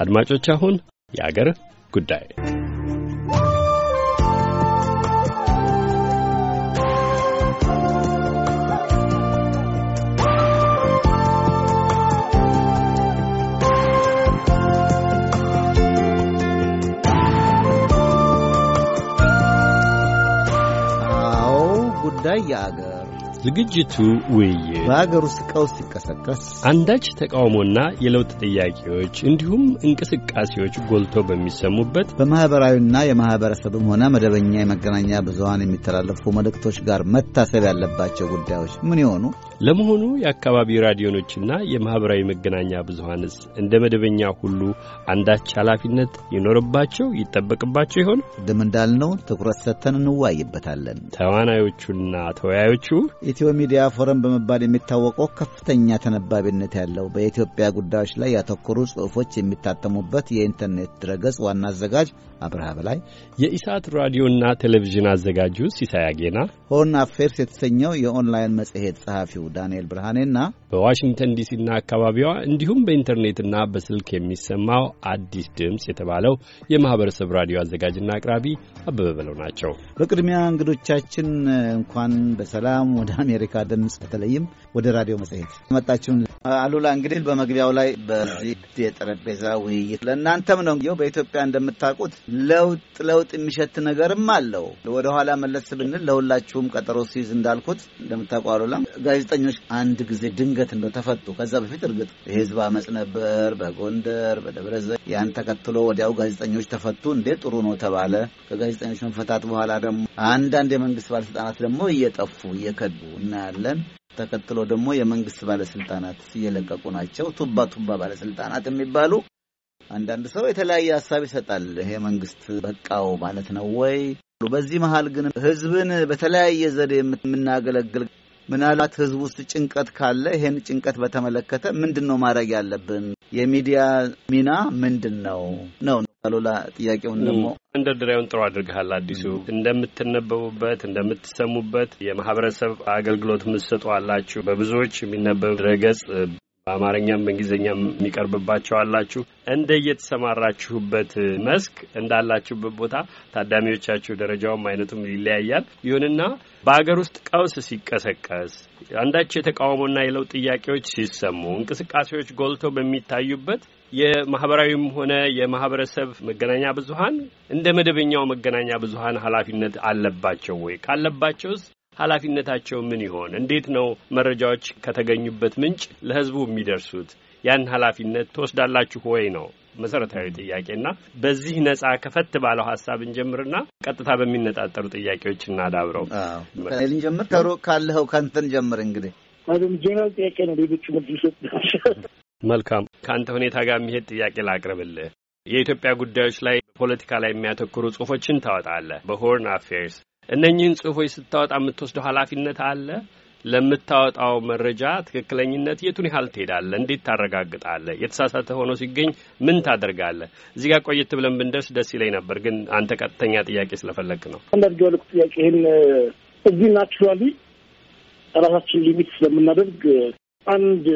አድማጮች አሁን የአገር ጉዳይ። ጉዳይ የአገር ዝግጅቱ ውይይት በሀገር ውስጥ ቀውስ ሲቀሰቀስ አንዳች ተቃውሞና የለውጥ ጥያቄዎች እንዲሁም እንቅስቃሴዎች ጎልተው በሚሰሙበት በማኅበራዊና የማኅበረሰብም ሆነ መደበኛ የመገናኛ ብዙሀን የሚተላለፉ መልእክቶች ጋር መታሰብ ያለባቸው ጉዳዮች ምን ይሆኑ? ለመሆኑ የአካባቢ ራዲዮኖችና የማኅበራዊ መገናኛ ብዙሀንስ እንደ መደበኛ ሁሉ አንዳች ኃላፊነት ይኖርባቸው ይጠበቅባቸው ይሆን? ቅድም እንዳልነው ትኩረት ሰጥተን እንዋይበታለን። ተዋናዮቹና ተወያዮቹ ኢትዮ ሚዲያ ፎረም በመባል የሚታወቀው ከፍተኛ ተነባቢነት ያለው በኢትዮጵያ ጉዳዮች ላይ ያተኮሩ ጽሑፎች የሚታተሙበት የኢንተርኔት ድረገጽ ዋና አዘጋጅ አብርሃ በላይ፣ የኢሳት ራዲዮና ቴሌቪዥን አዘጋጁ ሲሳይ አጌና፣ ሆርን አፌርስ የተሰኘው የኦንላይን መጽሔት ጸሐፊው ዳንኤል ብርሃኔና በዋሽንግተን ዲሲና አካባቢዋ እንዲሁም በኢንተርኔትና በስልክ የሚሰማው አዲስ ድምፅ የተባለው የማኅበረሰብ ራዲዮ አዘጋጅና አቅራቢ አበበ በለው ናቸው። በቅድሚያ እንግዶቻችን እንኳን በሰላም ወደ አሜሪካ ድምፅ በተለይም ወደ ራዲዮ መጽሔት መጣችሁን። አሉላ እንግዲህ በመግቢያው ላይ በዚህ የጠረጴዛ ውይይት ለእናንተም ነው። በኢትዮጵያ እንደምታውቁት ለውጥ ለውጥ የሚሸት ነገርም አለው። ወደኋላ መለስ ብንል ለሁላችሁም ቀጠሮ ሲይዝ እንዳልኩት እንደምታውቁ አሉላ ጋዜጠኞች አንድ ጊዜ ድንገት እንደው ተፈቱ። ከዛ በፊት እርግጥ የህዝብ አመፅ ነበር በጎንደር በደብረ ያን ተከትሎ ወዲያው ጋዜጠኞች ተፈቱ። እንዴት ጥሩ ነው ተባለ። ከጋዜጠኞች መፈታት በኋላ ደግሞ አንዳንድ የመንግስት ባለስልጣናት ደግሞ እየጠፉ እየከዱ እናያለን። ተከትሎ ደግሞ የመንግስት ባለስልጣናት እየለቀቁ ናቸው። ቱባ ቱባ ባለስልጣናት የሚባሉ አንዳንድ ሰው የተለያየ ሀሳብ ይሰጣል። ይሄ መንግስት በቃው ማለት ነው ወይ? በዚህ መሀል ግን ህዝብን በተለያየ ዘዴ የምናገለግል ምናልባት ህዝብ ውስጥ ጭንቀት ካለ ይሄን ጭንቀት በተመለከተ ምንድን ነው ማድረግ ያለብን? የሚዲያ ሚና ምንድን ነው ነው አሉላ ጥያቄውን ደግሞ መንደርደሪያውን ጥሩ አድርገሃል። አዲሱ እንደምትነበቡበት እንደምትሰሙበት የማህበረሰብ አገልግሎት የምትሰጡ አላችሁ። በብዙዎች የሚነበብ ድረገጽ በአማርኛም በእንግሊዝኛም የሚቀርብባቸው አላችሁ። እንደ የተሰማራችሁበት መስክ እንዳላችሁበት ቦታ ታዳሚዎቻችሁ ደረጃውም አይነቱም ይለያያል። ይሁንና በአገር ውስጥ ቀውስ ሲቀሰቀስ አንዳች የተቃውሞና የለውጥ ጥያቄዎች ሲሰሙ እንቅስቃሴዎች ጎልተው በሚታዩበት የማህበራዊም ሆነ የማህበረሰብ መገናኛ ብዙሀን እንደ መደበኛው መገናኛ ብዙሀን ኃላፊነት አለባቸው ወይ? ካለባቸውስ ኃላፊነታቸው ምን ይሆን? እንዴት ነው መረጃዎች ከተገኙበት ምንጭ ለህዝቡ የሚደርሱት? ያን ኃላፊነት ትወስዳላችሁ ወይ ነው መሰረታዊ ጥያቄና በዚህ ነጻ ከፈት ባለው ሀሳብ እንጀምርና ቀጥታ በሚነጣጠሩ ጥያቄዎች እናዳብረው። ልንጀምር ከሩቅ ካለኸው ከንተን ጀምር እንግዲህ ጀነራል ጥያቄ ነው። ሌሎቹ መልስ መልካም ከአንተ ሁኔታ ጋር የሚሄድ ጥያቄ ላቅርብልህ። የኢትዮጵያ ጉዳዮች ላይ ፖለቲካ ላይ የሚያተኩሩ ጽሁፎችን ታወጣለህ በሆርን አፌርስ። እነኚህን ጽሁፎች ስታወጣ የምትወስደው ኃላፊነት አለ? ለምታወጣው መረጃ ትክክለኝነት የቱን ያህል ትሄዳለህ? እንዴት ታረጋግጣለህ? የተሳሳተ ሆኖ ሲገኝ ምን ታደርጋለህ? እዚህ ጋር ቆየት ብለን ብንደርስ ደስ ይለኝ ነበር፣ ግን አንተ ቀጥተኛ ጥያቄ ስለፈለግ ነው። አንዳንድ ያልኩ ጥያቄ ይህን እዚህ naturally ራሳችን limit ስለምናደርግ አንድ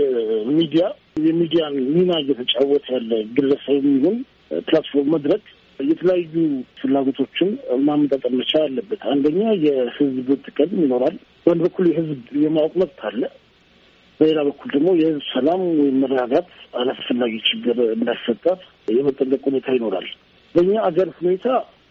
ሚዲያ የሚዲያን ሚና እየተጫወተ ያለ ግለሰብ የሚሆን platform መድረክ የተለያዩ ፍላጎቶችን ማመጣጠር መቻል አለበት። አንደኛ የህዝብ ጥቅም ይኖራል። በአንድ በኩል የህዝብ የማወቅ መብት አለ። በሌላ በኩል ደግሞ የህዝብ ሰላም ወይም መረጋጋት፣ አላስፈላጊ ችግር እንዳይፈጠር የመጠበቅ ሁኔታ ይኖራል። በእኛ አገር ሁኔታ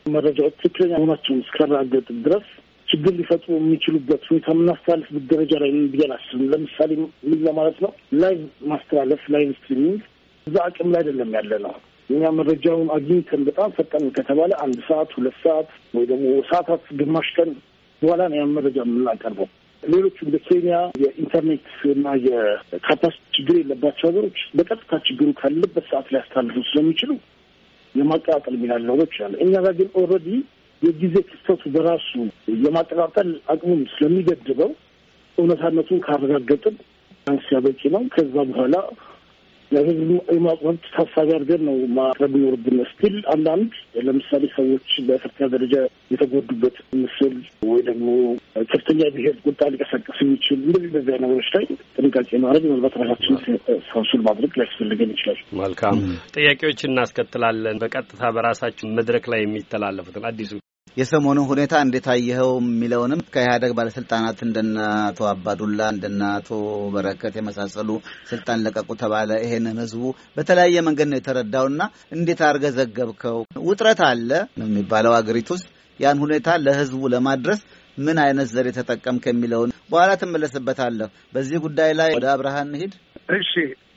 መረጃዎች ትክክለኛ መሆናቸውን እስካረጋገጥ ድረስ ችግር ሊፈጥሩ የሚችሉበት ሁኔታ የምናስተላልፍበት ደረጃ ላይ ብዬ አላስብም። ለምሳሌ ምን ለማለት ነው? live ማስተላለፍ live streaming እዛ አቅም ላይ አይደለም ያለ ነው። እኛ መረጃውን አግኝተን በጣም ፈጠን ከተባለ አንድ ሰዓት ሁለት ሰዓት ወይ ደግሞ ሰዓታት ግማሽ ቀን በኋላ ነው ያን መረጃ የምናቀርበው። ሌሎቹ እንደ ኬንያ የኢንተርኔት እና የ capacity ችግር የለባቸው ሀገሮች በቀጥታ ችግሩ ካለበት ሰዓት ላይ ያስተላልፉ ስለሚችሉ የማቀጣጠል ሚና ሊኖረው ይችላል። እኛ ጋር ግን already የጊዜ ክስተቱ በራሱ የማቀጣጠል አቅሙን ስለሚገድበው እውነታነቱን ካረጋገጥን አንስ በቂ ነው። ከዛ በኋላ የህዝብ የማወቅ መብት ታሳቢ አድርገን ነው ማቅረብ ይኖርብን። still አንዳንድ ለምሳሌ ሰዎች በከፍተኛ ደረጃ የተጎዱበት ምስል ወይ ደግሞ ከፍተኛ ብሄር ቁጣ ሊቀሰቅስ የሚችል እንደዚህ በዚያ ነገሮች ላይ ጥንቃቄ ማድረግ ምናልባት ራሳችን ሳንሱል ማድረግ ሊያስፈልገን ይችላል። መልካም ጥያቄዎች እናስከትላለን። በቀጥታ በራሳችን መድረክ ላይ የሚተላለፉትን አዲሱ የሰሞኑ ሁኔታ እንዴት አየኸው የሚለውንም ከኢህአደግ ባለስልጣናት እንደነ አቶ አባዱላ እንደነ አቶ በረከት የመሳሰሉ ስልጣን ለቀቁ ተባለ። ይሄንን ህዝቡ በተለያየ መንገድ ነው የተረዳውና እንዴት አድርገህ ዘገብከው? ውጥረት አለ የሚባለው አገሪቱ ውስጥ ያን ሁኔታ ለህዝቡ ለማድረስ ምን አይነት ዘዴ ተጠቀምክ የሚለውን በኋላ ትመለስበታለሁ። በዚህ ጉዳይ ላይ ወደ አብርሃን እንሂድ። እሺ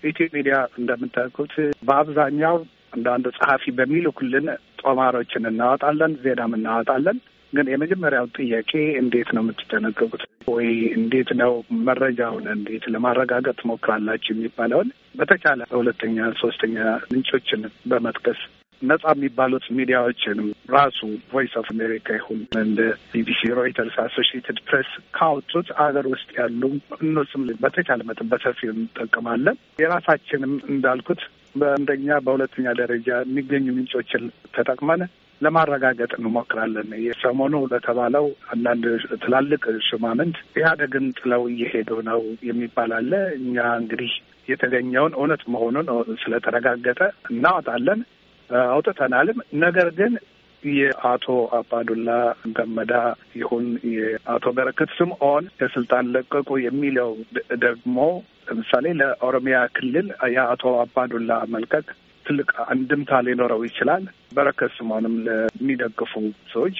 ኢትዮ ሚዲያ እንደምታውቁት በአብዛኛው እንደ አንድ ጸሐፊ በሚልኩልን ጦማሮችን እናወጣለን፣ ዜናም እናወጣለን። ግን የመጀመሪያው ጥያቄ እንዴት ነው የምትጠነቀቁት? ወይ እንዴት ነው መረጃውን እንዴት ለማረጋገጥ ትሞክራላችሁ የሚባለውን በተቻለ ሁለተኛ ሶስተኛ ምንጮችን በመጥቀስ ነጻ የሚባሉት ሚዲያዎችንም ራሱ ቮይስ ኦፍ አሜሪካ ይሁን እንደ ቢቢሲ፣ ሮይተርስ፣ አሶሺየትድ ፕሬስ ካወጡት ሀገር ውስጥ ያሉ እነሱም በተቻለ መጠን በሰፊው እንጠቀማለን። የራሳችንም እንዳልኩት በአንደኛ በሁለተኛ ደረጃ የሚገኙ ምንጮችን ተጠቅመን ለማረጋገጥ እንሞክራለን። የሰሞኑ ለተባለው አንዳንድ ትላልቅ ሹማምንት ኢህአዴግን ጥለው እየሄዱ ነው የሚባል አለ። እኛ እንግዲህ የተገኘውን እውነት መሆኑን ስለተረጋገጠ እናወጣለን አውጥተናልም። ነገር ግን የአቶ አባዱላ ገመዳ ይሁን የአቶ በረከት ስምዖን ከስልጣን ለቀቁ የሚለው ደግሞ ለምሳሌ ለኦሮሚያ ክልል የአቶ አባዱላ መልቀቅ ትልቅ አንድምታ ሊኖረው ይችላል። በረከት ስምዖንም ለሚደግፉ ሰዎች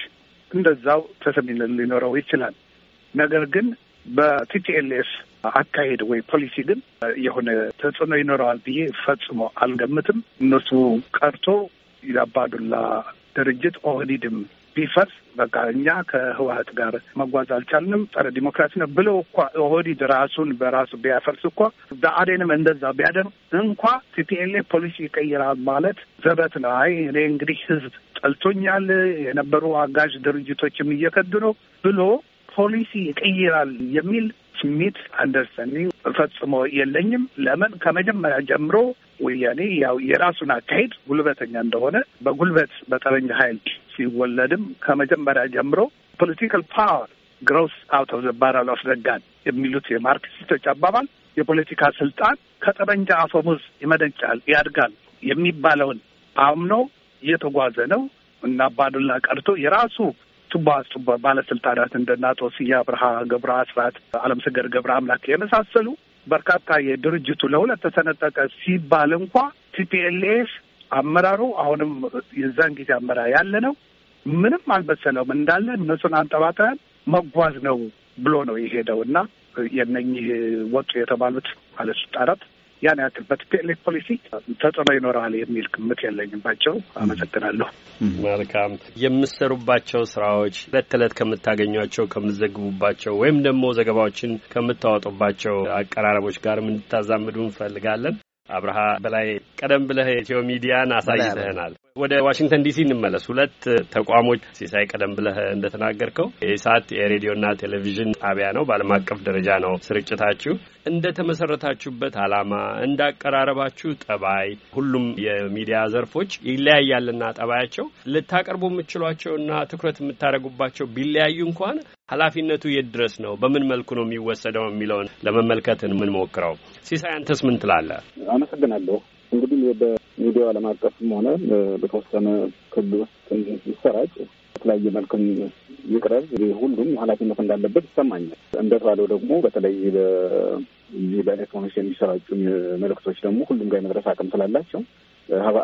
እንደዛው ተሰሚነት ሊኖረው ይችላል። ነገር ግን በቲፒኤልኤፍ አካሄድ ወይ ፖሊሲ ግን የሆነ ተጽዕኖ ይኖረዋል ብዬ ፈጽሞ አልገምትም። እነሱ ቀርቶ የአባዱላ ድርጅት ኦህዲድም ቢፈርስ በቃ እኛ ከህወሀት ጋር መጓዝ አልቻልንም፣ ጸረ ዲሞክራሲ ነው ብሎ እኳ ኦህዲድ ራሱን በራሱ ቢያፈርስ እኳ ብአዴንም እንደዛ ቢያደርግ እንኳ TPLF ፖሊሲ ይቀይራል ማለት ዘበት ነው። አይ እኔ እንግዲህ ህዝብ ጠልቶኛል፣ የነበሩ አጋዥ ድርጅቶችም እየከዱ ነው ብሎ ፖሊሲ ይቀይራል የሚል ስሜት understanding ፈጽሞ የለኝም። ለምን ከመጀመሪያ ጀምሮ ወያኔ ያው የራሱን አካሄድ ጉልበተኛ እንደሆነ በጉልበት በጠመንጃ ኃይል ሲወለድም ከመጀመሪያ ጀምሮ political power grows out of the barrel of the gun የሚሉት የማርክሲስቶች አባባል የፖለቲካ ስልጣን ከጠመንጃ አፈሙዝ ይመነጫል፣ ያድጋል የሚባለውን አምኖ እየተጓዘ ነው እና አባዱላ ቀርቶ የራሱ ቱባ ቱባ ባለስልጣናት እንደ አቶ ስዬ አብርሃ፣ ገብረ አስራት፣ አለምሰገድ ገብረ አምላክ የመሳሰሉ በርካታ የድርጅቱ ለሁለት ተሰነጠቀ ሲባል እንኳ TPLF አመራሩ አሁንም የዛን ጊዜ አመራር ያለ ነው። ምንም አልበሰለውም። እንዳለ እነሱን አንጠባጥበን መጓዝ ነው ብሎ ነው የሄደው እና የነኚህ ወጡ የተባሉት ባለስልጣናት ያን ያክል በ TPLF ፖሊሲ ተጽዕኖ ይኖረዋል የሚል ግምት የለኝም። ባቸው አመሰግናለሁ። መልካም የምሰሩባቸው ስራዎች ዕለት ተዕለት ከምታገኟቸው ከምዘግቡባቸው ወይም ደግሞ ዘገባዎችን ከምታወጡባቸው አቀራረቦች ጋር እንድታዛምዱ እንፈልጋለን። አብርሃ በላይ ቀደም ብለህ ኢትዮ ሚዲያን አሳይተህናል። ወደ ዋሽንግተን ዲሲ እንመለስ። ሁለት ተቋሞች ሲሳይ፣ ቀደም ብለህ እንደተናገርከው የኢሳት የሬዲዮና ቴሌቪዥን ጣቢያ ነው። በዓለም አቀፍ ደረጃ ነው ስርጭታችሁ። እንደ ተመሰረታችሁበት ዓላማ እንደ አቀራረባችሁ ጠባይ፣ ሁሉም የሚዲያ ዘርፎች ይለያያልና ጠባያቸው ልታቀርቡ የምትችሏቸውና ትኩረት የምታደርጉባቸው ቢለያዩ እንኳን ኃላፊነቱ የት ድረስ ነው? በምን መልኩ ነው የሚወሰደው የሚለውን ለመመልከት የምንሞክረው። ሲሳይ አንተስ ምን ትላለህ? አመሰግናለሁ። እንግዲህ በሚዲያው ዓለም አቀፍም ሆነ በተወሰነ ክልል ውስጥ ይሰራጭ በተለያየ መልክም ይቅረብ ሁሉም ኃላፊነት እንዳለበት ይሰማኛል። እንደተባለው ደግሞ በተለይ በዚህ በኤሌክትሮኒክስ የሚሰራጩ መልእክቶች ደግሞ ሁሉም ጋር የመድረስ አቅም ስላላቸው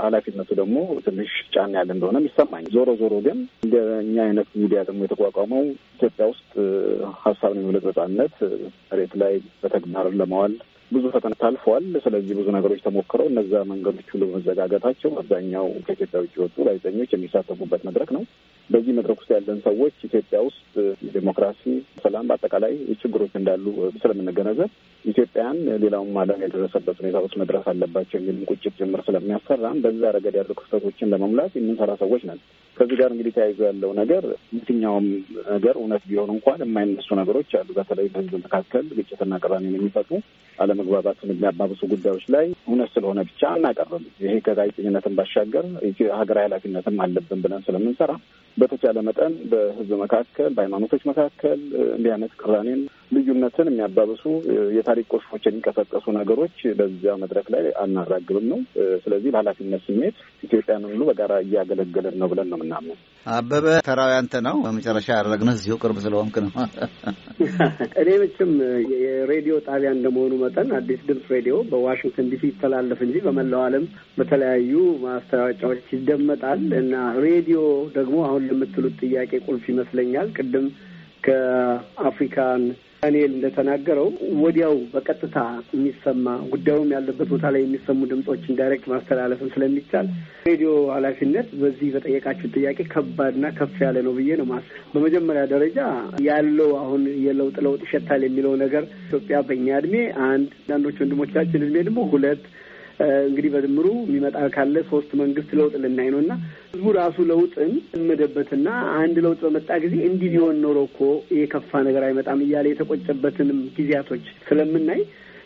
ኃላፊነቱ ደግሞ ትንሽ ጫና ያለ እንደሆነም ይሰማኝ። ዞሮ ዞሮ ግን እንደ እኛ አይነት ሚዲያ ደግሞ የተቋቋመው ኢትዮጵያ ውስጥ ሀሳብን የመግለጽ ነጻነት መሬት ላይ በተግባር ለማዋል ብዙ ፈተና ታልፈዋል። ስለዚህ ብዙ ነገሮች ተሞክረው እነዛ መንገዶች ሁሉ በመዘጋገታቸው አብዛኛው ከኢትዮጵያ ውጭ የወጡ ጋዜጠኞች የሚሳተፉበት መድረክ ነው። በዚህ መድረክ ውስጥ ያለን ሰዎች ኢትዮጵያ ውስጥ ዲሞክራሲ፣ ሰላም፣ በአጠቃላይ ችግሮች እንዳሉ ስለምንገነዘብ ኢትዮጵያን ሌላውም ዓለም የደረሰበት ሁኔታ ውስጥ መድረስ አለባቸው የሚልም ቁጭት ጅምር ስለሚያሰራም በዛ ረገድ ያሉ ክፍተቶችን ለመሙላት የምንሰራ ሰዎች ነን። ከዚህ ጋር እንግዲህ ተያይዞ ያለው ነገር የትኛውም ነገር እውነት ቢሆን እንኳን የማይነሱ ነገሮች አሉ። በተለይ በሕዝብ መካከል ግጭትና ቅራኔን የሚፈጥሩ አለመግባባትን የሚያባብሱ ጉዳዮች ላይ እውነት ስለሆነ ብቻ አናቀርብም። ይሄ ከጋዜጠኝነትን ባሻገር ሀገራዊ ኃላፊነትም አለብን ብለን ስለምንሰራ በተቻለ መጠን በሕዝብ መካከል በሃይማኖቶች መካከል እንዲህ አይነት ቅራኔን፣ ልዩነትን የሚያባብሱ የታሪክ ቁርሾች የሚቀሰቀሱ ነገሮች በዚያ መድረክ ላይ አናራግብም ነው። ስለዚህ በኃላፊነት ስሜት ኢትዮጵያን ሁሉ በጋራ እያገለገልን ነው ብለን ነው የምናምነው። አበበ ተራው ያንተ ነው። በመጨረሻ ያደረግነው እዚሁ ቅርብ ስለሆንክ ነው። እኔ መቼም የሬዲዮ ጣቢያ እንደመሆኑ መጠን አዲስ ድምፅ ሬዲዮ በዋሽንግተን ዲሲ ይተላለፍ እንጂ በመላው ዓለም በተለያዩ ማስታወቂያዎች ይደመጣል እና ሬዲዮ ደግሞ አሁን ለምትሉት ጥያቄ ቁልፍ ይመስለኛል። ቅድም ከአፍሪካ ዳንኤል እንደተናገረው ወዲያው በቀጥታ የሚሰማ ጉዳዩም ያለበት ቦታ ላይ የሚሰሙ ድምጾችን direct ማስተላለፍም ስለሚቻል ሬዲዮ ኃላፊነት በዚህ በጠየቃችሁ ጥያቄ ከባድና ከፍ ያለ ነው ብዬ ነው ማስ በመጀመሪያ ደረጃ ያለው አሁን የለውጥ ለውጥ ይሸታል የሚለው ነገር ኢትዮጵያ በእኛ እድሜ አንድ አንዳንዶች ወንድሞቻችን እድሜ ደግሞ ሁለት እንግዲህ በድምሩ የሚመጣ ካለ ሶስት መንግስት ለውጥ ልናይ ነው እና ህዝቡ ራሱ ለውጥን እመደበትና አንድ ለውጥ በመጣ ጊዜ እንዲህ ቢሆን ኖሮ እኮ የከፋ ነገር አይመጣም እያለ የተቆጨበትንም ጊዜያቶች ስለምናይ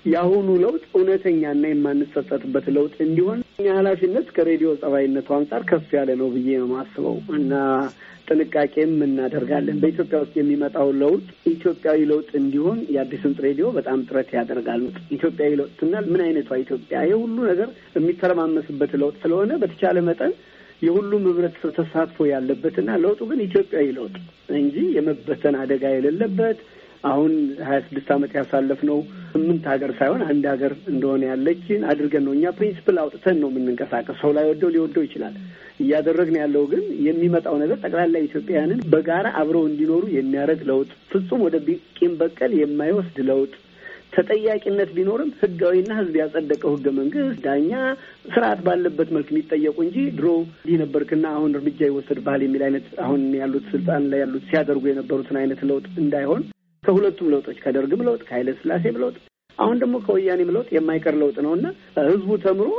የአሁኑ ለውጥ እውነተኛና የማንጸጸትበት ለውጥ እንዲሆን እኛ ኃላፊነት ከሬዲዮ ጸባይነቱ አንጻር ከፍ ያለ ነው ብዬ ነው የማስበው እና ጥንቃቄም እናደርጋለን። በኢትዮጵያ ውስጥ የሚመጣው ለውጥ ኢትዮጵያዊ ለውጥ እንዲሆን የአዲስ ድምፅ ሬዲዮ በጣም ጥረት ያደርጋል። ኢትዮጵያዊ ለውጥ ስናል ምን አይነቷ ኢትዮጵያ? ይህ ሁሉ ነገር የሚተረማመስበት ለውጥ ስለሆነ በተቻለ መጠን የሁሉም ህብረተሰብ ተሳትፎ ያለበትና ለውጡ ግን ኢትዮጵያዊ ለውጥ እንጂ የመበተን አደጋ የሌለበት አሁን ሀያ ስድስት ዓመት ያሳለፍነው ስምንት ሀገር ሳይሆን አንድ ሀገር እንደሆነ ያለችን አድርገን ነው እኛ principle አውጥተን ነው የምንንቀሳቀስ። ሰው ላይወደው ሊወደው ይችላል። እያደረግን ያለው ግን የሚመጣው ነገር ጠቅላላ ኢትዮጵያውያንን በጋራ አብረው እንዲኖሩ የሚያደርግ ለውጥ፣ ፍጹም ወደ ቂም በቀል የማይወስድ ለውጥ ተጠያቂነት ቢኖርም ህጋዊና ህዝብ ያጸደቀው ህገ መንግስት ዳኛ ስርዓት ባለበት መልክ የሚጠየቁ እንጂ ድሮ እንዲህ ነበርክና አሁን እርምጃ ይወሰድብሃል የሚል አይነት አሁን ያሉት ስልጣን ላይ ያሉት ሲያደርጉ የነበሩትን አይነት ለውጥ እንዳይሆን ከሁለቱም ለውጦች ከደርግም ለውጥ ከኃይለ ስላሴም ለውጥ አሁን ደግሞ ከወያኔም ለውጥ የማይቀር ለውጥ ነው እና ህዝቡ ተምሮ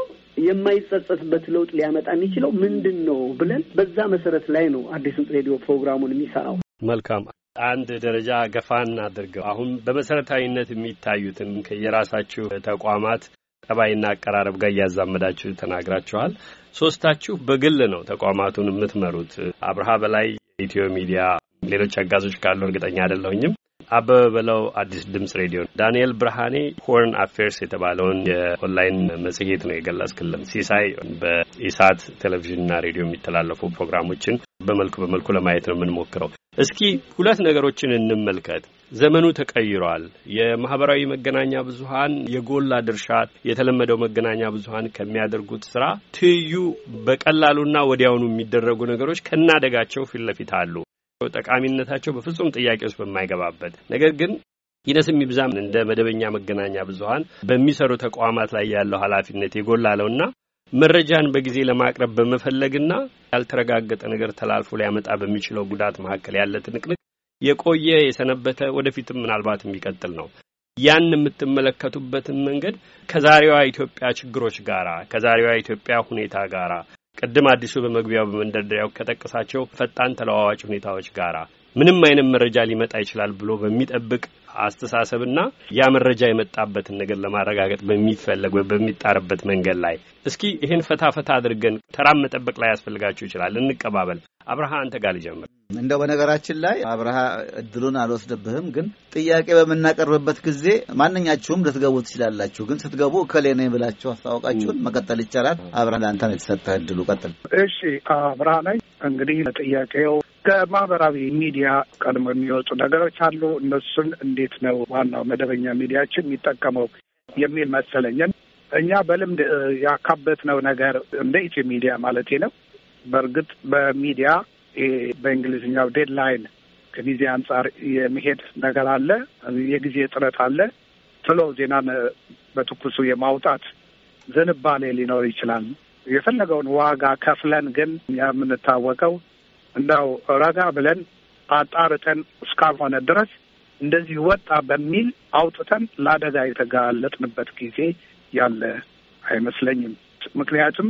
የማይጸጸትበት ለውጥ ሊያመጣ የሚችለው ምንድን ነው ብለን በዛ መሰረት ላይ ነው ድምፅ ሬዲዮ ፕሮግራሙን የሚሰራው። መልካም አንድ ደረጃ ገፋን አድርገው አሁን በመሰረታዊነት የሚታዩትን ከየራሳችሁ ተቋማት ጠባይና አቀራረብ ጋር እያዛመዳችሁ ተናግራችኋል። ሶስታችሁ በግል ነው ተቋማቱን የምትመሩት። አብርሃ በላይ ኢትዮ ሚዲያ፣ ሌሎች አጋዞች ካሉ እርግጠኛ አይደለሁኝም። አበበ በለው አዲስ ድምጽ ሬዲዮ፣ ዳንኤል ብርሃኔ ሆርን አፌርስ የተባለውን የኦንላይን መጽሔት ነው የገለጽክልን። ሲሳይ በኢሳት ቴሌቪዥንና ሬዲዮ የሚተላለፉ ፕሮግራሞችን በመልኩ በመልኩ ለማየት ነው የምንሞክረው። እስኪ ሁለት ነገሮችን እንመልከት። ዘመኑ ተቀይሯል። የማህበራዊ መገናኛ ብዙኃን የጎላ ድርሻ የተለመደው መገናኛ ብዙኃን ከሚያደርጉት ስራ ትይዩ በቀላሉና ወዲያውኑ የሚደረጉ ነገሮች ከናደጋቸው ፊት ለፊት አሉ። ጠቃሚነታቸው በፍጹም ጥያቄ ውስጥ በማይገባበት ነገር ግን ይነስም ይብዛም እንደ መደበኛ መገናኛ ብዙኃን በሚሰሩ ተቋማት ላይ ያለው ኃላፊነት የጎላለውና መረጃን በጊዜ ለማቅረብ በመፈለግና ያልተረጋገጠ ነገር ተላልፎ ሊያመጣ በሚችለው ጉዳት መካከል ያለ ትንቅንቅ የቆየ የሰነበተ ወደፊትም ምናልባት የሚቀጥል ነው። ያን የምትመለከቱበትን መንገድ ከዛሬዋ ኢትዮጵያ ችግሮች ጋራ ከዛሬዋ ኢትዮጵያ ሁኔታ ጋራ ቅድም አዲሱ በመግቢያው በመንደርደሪያው ከጠቀሳቸው ፈጣን ተለዋዋጭ ሁኔታዎች ጋራ ምንም አይነት መረጃ ሊመጣ ይችላል ብሎ በሚጠብቅ አስተሳሰብና ያ መረጃ የመጣበትን ነገር ለማረጋገጥ በሚፈለግ ወይ በሚጣርበት መንገድ ላይ እስኪ ይህን ፈታ ፈታ አድርገን ተራም መጠበቅ ላይ ያስፈልጋችሁ ይችላል። እንቀባበል። አብርሃ አንተ ጋር ልጀምር። እንደው በነገራችን ላይ አብርሃ እድሉን አልወስድብህም፣ ግን ጥያቄ በምናቀርብበት ጊዜ ማንኛችሁም ልትገቡ ትችላላችሁ። ግን ስትገቡ እከሌ ነኝ ብላችሁ አስታወቃችሁን መቀጠል ይቻላል። አብርሃ ለአንተ ነው የተሰጠህ እድሉ፣ ቀጥል። እሺ አብርሃ ነኝ። እንግዲህ ጥያቄው ከማህበራዊ ሚዲያ ቀድሞ የሚወጡ ነገሮች አሉ። እነሱን እንዴት ነው ዋናው መደበኛ ሚዲያችን የሚጠቀመው የሚል መሰለኝን እኛ በልምድ ያካበትነው ነገር እንደ ኢትዮ ሚዲያ ማለቴ ነው። በእርግጥ በሚዲያ በእንግሊዝኛው deadline ከጊዜ አንጻር የመሄድ ነገር አለ። የጊዜ እጥረት አለ። ቶሎ ዜናን በትኩሱ የማውጣት ዝንባሌ ሊኖር ይችላል። የፈለገውን ዋጋ ከፍለን ግን የምንታወቀው እንዳው ረጋ ብለን አጣርተን እስካልሆነ ድረስ እንደዚህ ወጣ በሚል አውጥተን ለአደጋ የተጋለጥንበት ጊዜ ያለ አይመስለኝም። ምክንያቱም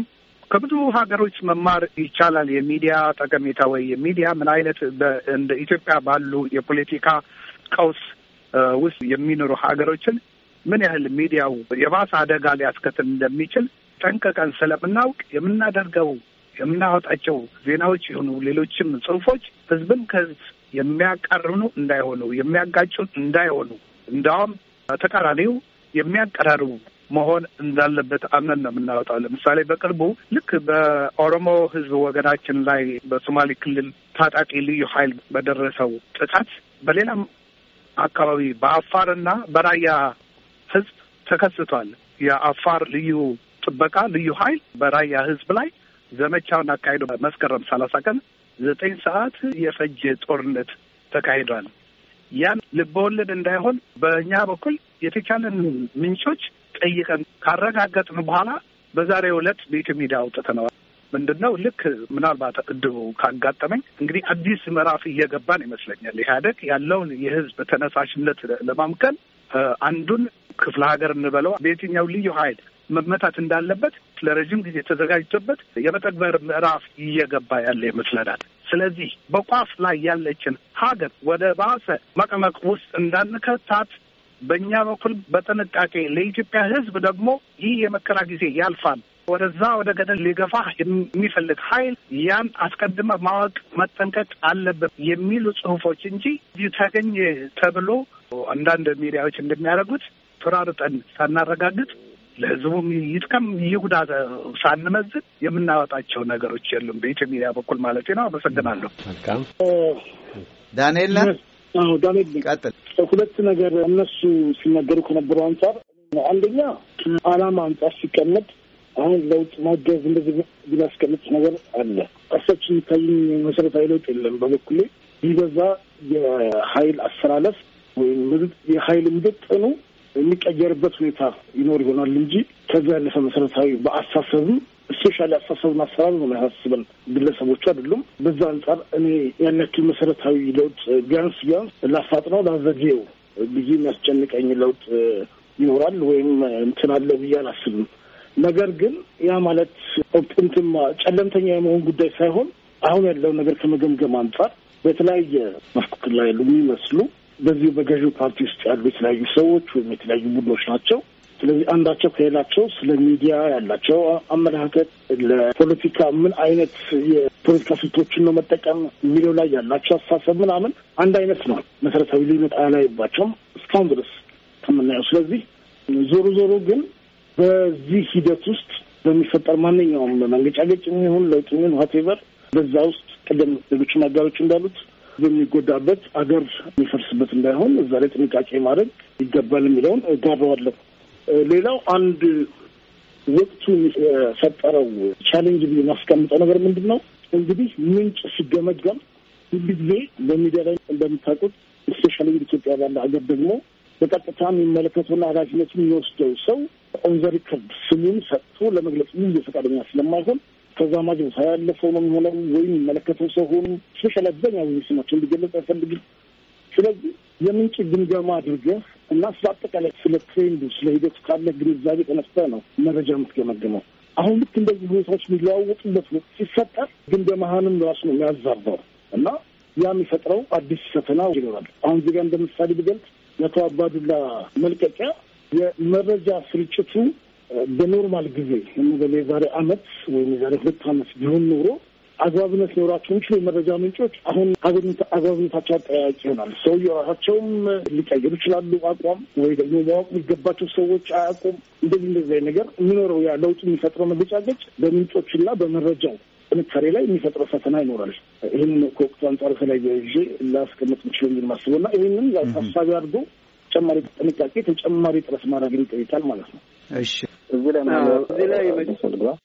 ከብዙ ሀገሮች መማር ይቻላል። የሚዲያ ጠቀሜታ ወይ የሚዲያ ምን አይነት እንደ ኢትዮጵያ ባሉ የፖለቲካ ቀውስ ውስጥ የሚኖሩ ሀገሮችን ምን ያህል ሚዲያው የባሰ አደጋ ሊያስከትል እንደሚችል ጠንቀቀን ስለምናውቅ የምናደርገው የምናወጣቸው ዜናዎች የሆኑ ሌሎችም ጽሁፎች ህዝብን ከህዝብ የሚያቃርኑ እንዳይሆኑ የሚያጋጩ እንዳይሆኑ እንዳውም ተቃራኒው የሚያቀራርቡ መሆን እንዳለበት አምነን ነው የምናወጣው። ለምሳሌ በቅርቡ ልክ በኦሮሞ ህዝብ ወገናችን ላይ በሶማሌ ክልል ታጣቂ ልዩ ኃይል በደረሰው ጥቃት በሌላም አካባቢ በአፋርና በራያ ህዝብ ተከስቷል። የአፋር ልዩ ጥበቃ ልዩ ኃይል በራያ ህዝብ ላይ ዘመቻውን አካሂዶ መስከረም ሰላሳ ቀን ዘጠኝ ሰዓት የፈጀ ጦርነት ተካሂዷል። ያን ልበወለድ እንዳይሆን በእኛ በኩል የተቻለን ምንጮች ጠይቀን ካረጋገጥን በኋላ በዛሬው ዕለት በኢትዮ ሚዲያ አውጥተነዋል። ምንድን ነው ልክ ምናልባት እድቡ ካጋጠመኝ እንግዲህ አዲስ ምዕራፍ እየገባን ይመስለኛል። ኢህአዴግ ያለውን የህዝብ ተነሳሽነት ለማምከን አንዱን ክፍለ ሀገር እንበለው በየትኛው ልዩ ኃይል መመታት እንዳለበት ለረዥም ጊዜ ተዘጋጅቶበት የመተግበር ምዕራፍ እየገባ ያለ ይመስለናል። ስለዚህ በቋፍ ላይ ያለችን ሀገር ወደ ባሰ መቀመቅ ውስጥ እንዳንከታት በእኛ በኩል በጥንቃቄ ለኢትዮጵያ ሕዝብ ደግሞ ይህ የመከራ ጊዜ ያልፋል። ወደዛ ወደ ገደል ሊገፋ የሚፈልግ ኃይል ያን አስቀድመ ማወቅ መጠንቀቅ አለበት የሚሉ ጽሁፎች እንጂ እዚህ ተገኘ ተብሎ አንዳንድ ሚዲያዎች እንደሚያደርጉት ተራርጠን ሳናረጋግጥ ለህዝቡም ይጥቀም ይጉዳ ሳንመዝን የምናወጣቸው ነገሮች የሉም። በኢትዮ ሚዲያ በኩል ማለት ነው። አመሰግናለሁ። ዳንኤል አዎ ዳንኤል ቀጥል። ሁለት ነገር እነሱ ሲናገሩ ከነበረው አንጻር አንደኛ ከዓላማ አንጻር ሲቀመጥ አሁን ለውጥ ማገዝ እንደዚህ ቢያስቀምጥ ነገር አለ። እርሳችን የሚታይኝ መሰረታዊ ለውጥ የለም። በበኩሌ ቢበዛ የሀይል አሰላለፍ ወይም የሀይል ምጥጥኑ የሚቀየርበት ሁኔታ ይኖር ይሆናል እንጂ ከዚያ ያለፈ መሰረታዊ በአሳሰብም ስፔሻሊ አሳሰብን አሰራር ነው የሚያሳስበን ግለሰቦቹ አይደሉም። በዛ አንጻር እኔ ያን ያክል መሰረታዊ ለውጥ ቢያንስ ቢያንስ ላፋጥነው ላዘጌው ብዬ የሚያስጨንቀኝ ለውጥ ይኖራል ወይም እንትን አለ ብዬ አላስብም። ነገር ግን ያ ማለት እንትን ጨለምተኛ የመሆን ጉዳይ ሳይሆን አሁን ያለውን ነገር ከመገምገም አንጻር በተለያየ መፍክክር ላይ ያሉ የሚመስሉ በዚህ በገዢው ፓርቲ ውስጥ ያሉ የተለያዩ ሰዎች ወይም የተለያዩ ቡድኖች ናቸው። ስለዚህ አንዳቸው ከሌላቸው ስለ ሚዲያ ያላቸው አመለካከት፣ ለፖለቲካ ምን አይነት የፖለቲካ ስልቶችን ነው መጠቀም የሚለው ላይ ያላቸው አስተሳሰብ ምናምን አንድ አይነት ነው። መሰረታዊ ልዩነት አላይባቸውም እስካሁን ድረስ ከምናየው። ስለዚህ ዞሮ ዞሮ ግን በዚህ ሂደት ውስጥ በሚፈጠር ማንኛውም መንገጫገጭ የሚሆን ለውጥ የሚሆን whatever በዛ ውስጥ ቅድም ሌሎችም አጋሮች እንዳሉት በሚጎዳበት አገር የሚፈርስበት እንዳይሆን እዛ ላይ ጥንቃቄ ማድረግ ይገባል የሚለውን እጋራዋለሁ። ሌላው አንድ ወቅቱ የፈጠረው challenge ብዬ የማስቀምጠው ነገር ምንድን ነው? እንግዲህ ምንጭ ሲገመገም ሁሉ ጊዜ በሚዲያ ላይ እንደምታውቁት especially ኢትዮጵያ ባለ ሀገር ደግሞ በቀጥታ የሚመለከተውና ኃላፊነቱን የሚወስደው ሰው on the record ስሙን ሰጥቶ ለመግለጽ ምን ፈቃደኛ ስለማይሆን ተዛማጅ ቦታ ያለፈው ነው የሚሆነው ወይም የሚመለከተው ሰው ሆኖ specially አብዛኛው ስማቸው እንዲገለጽ አይፈልግም። ስለዚህ የምንጭ ግምገማ አድርገህ እና ስለ አጠቃላይ ስለ trend ኡ ስለ ሂደቱ ካለ ግንዛቤ ተነስተህ ነው መረጃ የምትገመግመው። አሁን ልክ እንደዚህ ሁኔታዎች የሚለዋወጡበት ወቅት ሲፈጠር ግምገማህንም ራሱ ነው የሚያዛባው እና ያ የሚፈጥረው አዲስ ፈተና ይኖራል። አሁን እዚጋ እንደ ምሳሌ ብገልጽ የአቶ አባዱላ መልቀቂያ የመረጃ ስርጭቱ በ normal ጊዜ የዛሬ አመት ወይም የዛሬ ሁለት አመት ቢሆን ኖሮ አግባብነት ሊኖራቸው የሚችሉ የመረጃ ምንጮች አሁን አግባብነታቸው አጠያያቂ ይሆናል። ሰውየው ራሳቸውም ሊቀይሩ ይችላሉ አቋም ወይ ደግሞ ማወቅ የሚገባቸው ሰዎች አያውቁም። እንደዚህ እንደዚህ ነገር የሚኖረው ያ ለውጥ የሚፈጥረው መንገጫገጭ በምንጮችና በመረጃው ጥንካሬ ላይ የሚፈጥረው ፈተና ይኖራል። ይህን ከወቅቱ አንጻር ተለያየ ይዤ ላስቀምጥ ምችለው የሚል ማስበው እና ይህንን ታሳቢ አድርጎ ተጨማሪ ጥንቃቄ ተጨማሪ ጥረት ማድረግን ይጠይቃል ማለት ነው። እሺ እዚህ ላይ እዚህ ላይ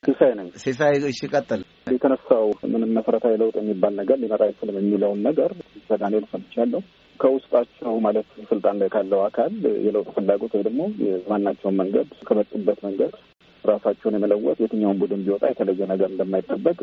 ሲሳይ ነኝ። ሲሳይ እሺ፣ ቀጥል። የተነሳው ምንም መሰረታዊ ለውጥ የሚባል ነገር ሊመጣ አይችልም የሚለውን ነገር ከዳንኤል ሰምቻለሁ። ከውስጣቸው ማለት ስልጣን ላይ ካለው አካል የለውጥ ፍላጎት ወይ ደግሞ የማናቸውን መንገድ ከመጡበት መንገድ ራሳቸውን የመለወጥ የትኛውን ቡድን ቢወጣ የተለየ ነገር እንደማይጠበቅ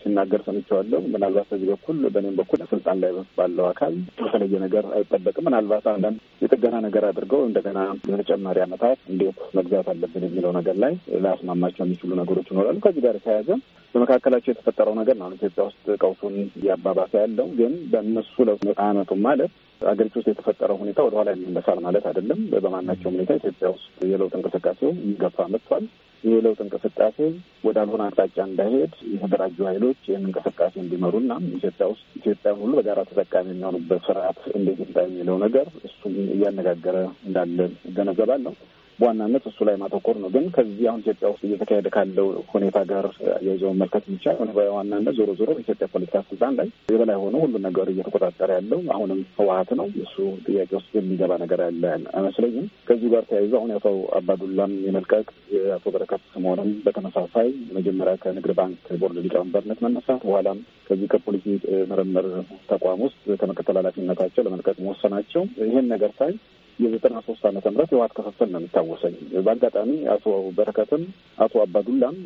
ሲናገር ሰምቼዋለሁ። ምናልባት በዚህ በኩል በእኔም በኩል ስልጣን ላይ ባለው አካል የተለየ ነገር አይጠበቅም። ምናልባት አንዳንድ የጥገና ነገር አድርገው እንደገና ለተጨማሪ ዓመታት እንዴት መግዛት አለብን የሚለው ነገር ላይ ላያስማማቸው የሚችሉ ነገሮች ይኖራሉ። ከዚህ ጋር የተያያዘ በመካከላቸው የተፈጠረው ነገር ነው ኢትዮጵያ ውስጥ ቀውሱን እያባባሰ ያለው። ግን በእነሱ ለውጥ አያመጡም ማለት አገሪቱ ውስጥ የተፈጠረው ሁኔታ ወደኋላ የሚመሳል ማለት አይደለም። በማናቸውም ሁኔታ ኢትዮጵያ ውስጥ የለውጥ እንቅስቃሴው እየገፋ መጥቷል። ይህ የለውጥ እንቅስቃሴ ወዳልሆነ አቅጣጫ እንዳይሄድ የተደራጁ ኃይሎች ይህን እንቅስቃሴ እንዲመሩና ኢትዮጵያ ውስጥ ኢትዮጵያን ሁሉ በጋራ ተጠቃሚ የሚሆኑበት ስርዓት እንዴት ይምጣ የሚለው ነገር እሱም እያነጋገረ እንዳለ እገነዘባለሁ። በዋናነት እሱ ላይ ማተኮር ነው። ግን ከዚህ አሁን ኢትዮጵያ ውስጥ እየተካሄደ ካለው ሁኔታ ጋር የይዘው መመልከት የሚቻል በዋናነት ዞሮ ዞሮ በኢትዮጵያ ፖለቲካ ስልጣን ላይ የበላይ ሆኖ ሁሉን ነገር እየተቆጣጠረ ያለው አሁንም ህወሀት ነው። እሱ ጥያቄ ውስጥ የሚገባ ነገር ያለ አይመስለኝም። ከዚሁ ጋር ተያይዞ አሁን የአቶ አባዱላም የመልቀቅ የአቶ በረከት ስምኦንም በተመሳሳይ መጀመሪያ ከንግድ ባንክ ቦርድ ሊቀመንበርነት መነሳት በኋላም ከዚህ ከፖሊሲ ምርምር ተቋም ውስጥ ከምክትል ኃላፊነታቸው ለመልቀቅ መወሰናቸው ይህን ነገር ሳይ የዘጠና ሶስት ዓመተ ምህረት የህወሓት ክፍፍል ነው የሚታወሰኝ። በአጋጣሚ አቶ በረከትም አቶ አባዱላም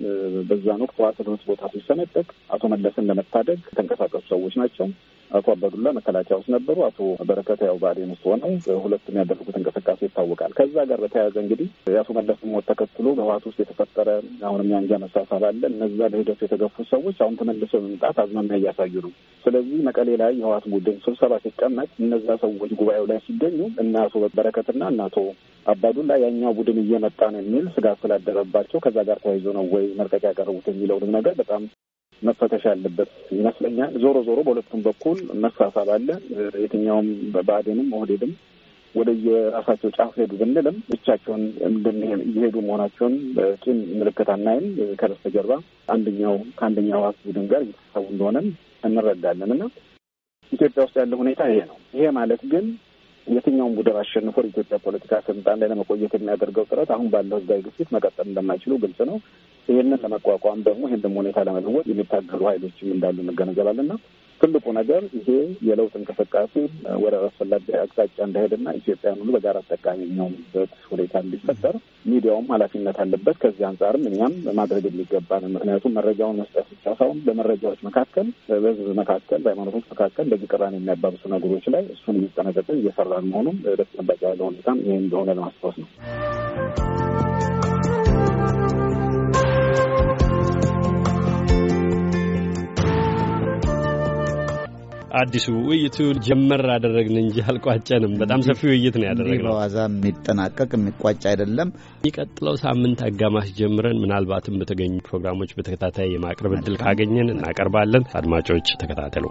በዛን ወቅት ህወሓት ትምህርት ቦታ ሲሰነጠቅ አቶ መለስን ለመታደግ የተንቀሳቀሱ ሰዎች ናቸው። አቶ አባዱላ መከላከያ ውስጥ ነበሩ። አቶ በረከት ያው ብአዴን ውስጥ ሆነው ሁለቱም ያደረጉት እንቅስቃሴ ይታወቃል። ከዛ ጋር በተያያዘ እንግዲህ የአቶ መለስ ሞት ተከትሎ በህወሓት ውስጥ የተፈጠረ አሁንም የአንጃ መሳሳብ አለ። እነዛ በሂደቱ የተገፉ ሰዎች አሁን ተመልሰው መምጣት አዝማሚያ እያሳዩ ነው። ስለዚህ መቀሌ ላይ የህወሓት ቡድን ስብሰባ ሲቀመጥ እነዛ ሰዎች ጉባኤው ላይ ሲገኙ እና አቶ በረከትና እና አቶ አባዱላ ያኛው ቡድን እየመጣ ነው የሚል ስጋት ስላደረባቸው ከዛ ጋር ተያይዞ ነው ወይ መልቀቂያ ያቀረቡት የሚለውንም ነገር በጣም መፈተሽ ያለበት ይመስለኛል። ዞሮ ዞሮ በሁለቱም በኩል መሳሳብ አለ። የትኛውም ብአዴንም ኦህዴድም ወደ የራሳቸው ጫፍ ሄዱ ብንልም ብቻቸውን እየሄዱ መሆናቸውን ቂም ምልክት አናይም። ከበስተጀርባ አንደኛው ከአንደኛው ህወሓት ቡድን ጋር እየተሰቡ እንደሆነም እንረዳለን እና ኢትዮጵያ ውስጥ ያለው ሁኔታ ይሄ ነው። ይሄ ማለት ግን የትኛውን ቡድን አሸንፎ የኢትዮጵያ ፖለቲካ ስልጣን ላይ ለመቆየት የሚያደርገው ጥረት አሁን ባለው ህዝባዊ ግፊት መቀጠል እንደማይችሉ ግልጽ ነው። ይህንን ለመቋቋም ደግሞ ይህን ሁኔታ ለመለወጥ የሚታገሉ ሀይሎችም እንዳሉ እንገነዘባለንና ትልቁ ነገር ይሄ የለውጥ እንቅስቃሴ ወደ አስፈላጊ አቅጣጫ እንዳሄድና ኢትዮጵያን ሁሉ በጋራ ጠቃሚ የሚሆኑበት ሁኔታ እንዲፈጠር ሚዲያውም ኃላፊነት አለበት። ከዚህ አንጻርም እኛም ማድረግ የሚገባን ምክንያቱም መረጃውን መስጠት ብቻ ሳይሆን በመረጃዎች መካከል፣ በህዝብ መካከል፣ በሃይማኖቶች መካከል እንደዚህ ቅራኔ የሚያባብሱ ነገሮች ላይ እሱን እየጠነቀቅን እየሰራን መሆኑም በተጠባቂ ያለ ሁኔታም ይህ እንደሆነ ለማስታወስ ነው። አዲሱ ውይይቱ ጀመር አደረግን እንጂ አልቋጨንም። በጣም ሰፊ ውይይት ነው ያደረግነው። በዋዛ የሚጠናቀቅ የሚቋጭ አይደለም። የሚቀጥለው ሳምንት አጋማሽ ጀምረን ምናልባትም በተገኙ ፕሮግራሞች በተከታታይ የማቅረብ እድል ካገኘን እናቀርባለን። አድማጮች ተከታተሉ።